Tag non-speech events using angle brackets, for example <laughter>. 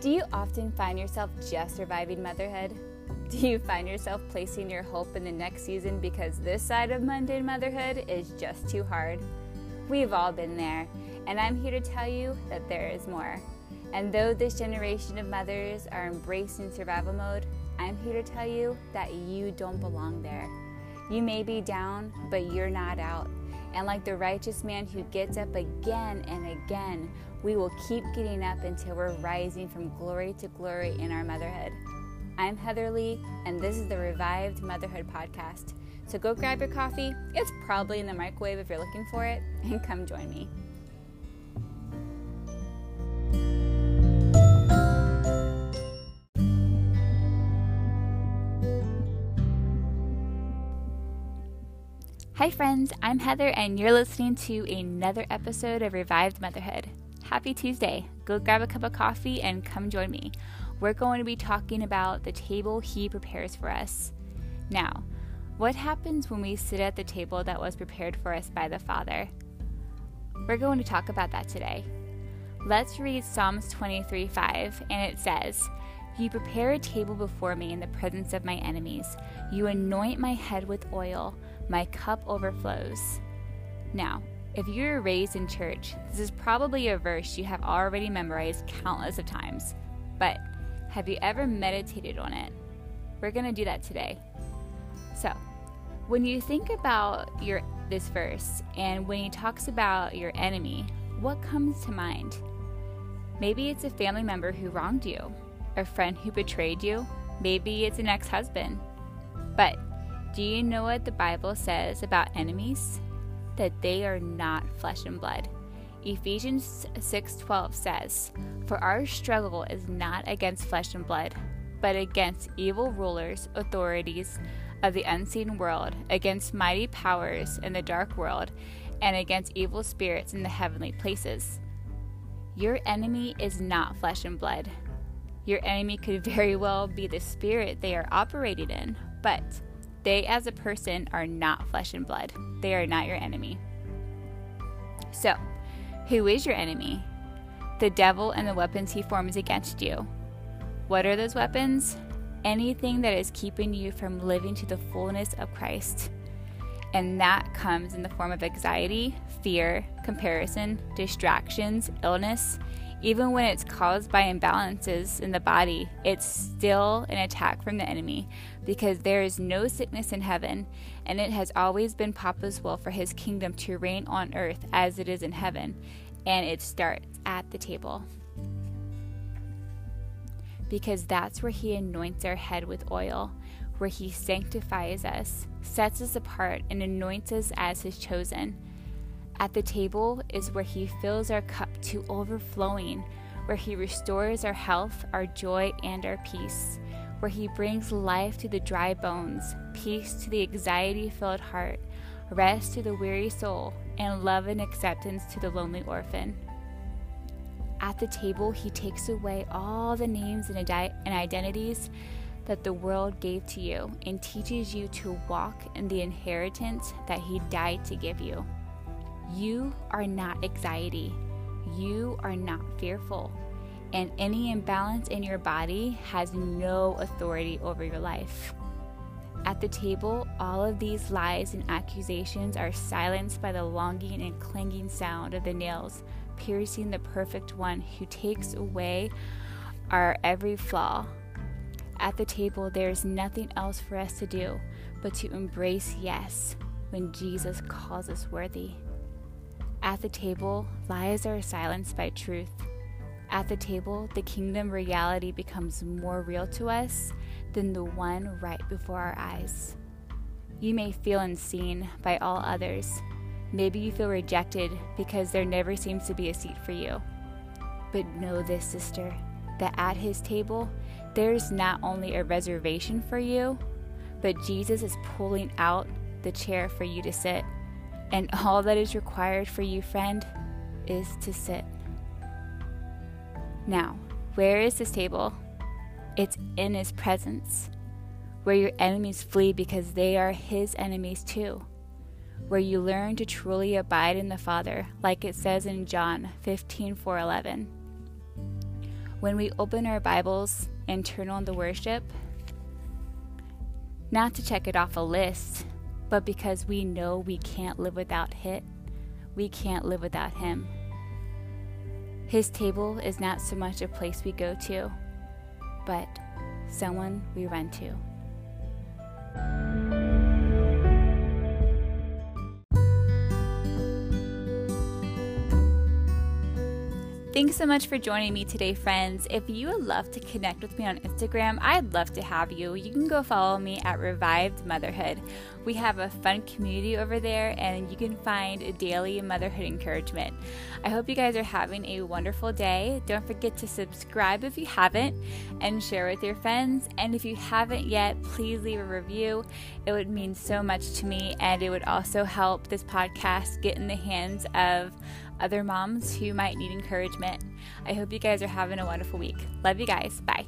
Do you often find yourself just surviving motherhood? Do you find yourself placing your hope in the next season because this side of mundane motherhood is just too hard? We've all been there, and I'm here to tell you that there is more. And though this generation of mothers are embracing survival mode, I'm here to tell you that you don't belong there. You may be down, but you're not out. And like the righteous man who gets up again and again, we will keep getting up until we're rising from glory to glory in our motherhood. I'm Heather Lee, and this is the Revived Motherhood Podcast. So go grab your coffee, it's probably in the microwave if you're looking for it, <laughs> and come join me. Hi, friends, I'm Heather, and you're listening to another episode of Revived Motherhood. Happy Tuesday! Go grab a cup of coffee and come join me we're going to be talking about the table He prepares for us. Now, what happens when we sit at the table that was prepared for us by the Father? We're going to talk about that today. Let's read Psalms 23 5, and it says, You prepare a table before me in the presence of my enemies. You anoint my head with oil, my cup overflows. Now, if you were raised in church, this is probably a verse you have already memorized countless of times. But have you ever meditated on it? We're going to do that today. So, when you think about your this verse and when he talks about your enemy, what comes to mind? Maybe it's a family member who wronged you, a friend who betrayed you, maybe it's an ex-husband. But do you know what the Bible says about enemies? That they are not flesh and blood. Ephesians 6:12 says, "For our struggle is not against flesh and blood, but against evil rulers, authorities of the unseen world, against mighty powers in the dark world, and against evil spirits in the heavenly places." Your enemy is not flesh and blood. Your enemy could very well be the spirit they are operating in, but they as a person are not flesh and blood. They are not your enemy. So, who is your enemy? The devil and the weapons he forms against you. What are those weapons? Anything that is keeping you from living to the fullness of Christ. And that comes in the form of anxiety, fear, comparison, distractions, illness. Even when it's caused by imbalances in the body, it's still an attack from the enemy because there is no sickness in heaven, and it has always been Papa's will for his kingdom to reign on earth as it is in heaven, and it starts at the table. Because that's where he anoints our head with oil, where he sanctifies us, sets us apart, and anoints us as his chosen. At the table is where he fills our cup to overflowing, where he restores our health, our joy, and our peace where He brings life to the dry bones, peace to the anxiety filled heart, rest to the weary soul, and love and acceptance to the lonely orphan. At the table, He takes away all the names and, identities that the world gave to you and teaches you to walk in the inheritance that He died to give you. You are not anxiety. You are not fearful and any imbalance in your body has no authority over your life. At the table, all of these lies and accusations are silenced by the longing and clanging sound of the nails piercing the perfect one who takes away our every flaw. At the table, there is nothing else for us to do but to embrace yes when Jesus calls us worthy. At the table, lies are silenced by truth at the table, the kingdom reality becomes more real to us than the one right before our eyes. You may feel unseen by all others. Maybe you feel rejected because there never seems to be a seat for you. But know this, sister, that at his table, there's not only a reservation for you, but Jesus is pulling out the chair for you to sit. And all that is required for you, friend, is to sit. Now, where is this table? It's in his presence, where your enemies flee because they are his enemies too, where you learn to truly abide in the Father, like it says in John 15 4 11. when we open our Bibles and turn on the worship, not to check it off a list, but because we know we can't live without Hit, we can't live without Him. His table is not so much a place we go to, but someone we run to. Thanks so much for joining me today, friends. If you would love to connect with me on Instagram, I'd love to have you. You can go follow me at Revived Motherhood. We have a fun community over there, and you can find daily motherhood encouragement. I hope you guys are having a wonderful day. Don't forget to subscribe if you haven't and share with your friends. And if you haven't yet, please leave a review. It would mean so much to me, and it would also help this podcast get in the hands of other moms who might need encouragement. I hope you guys are having a wonderful week. Love you guys. Bye.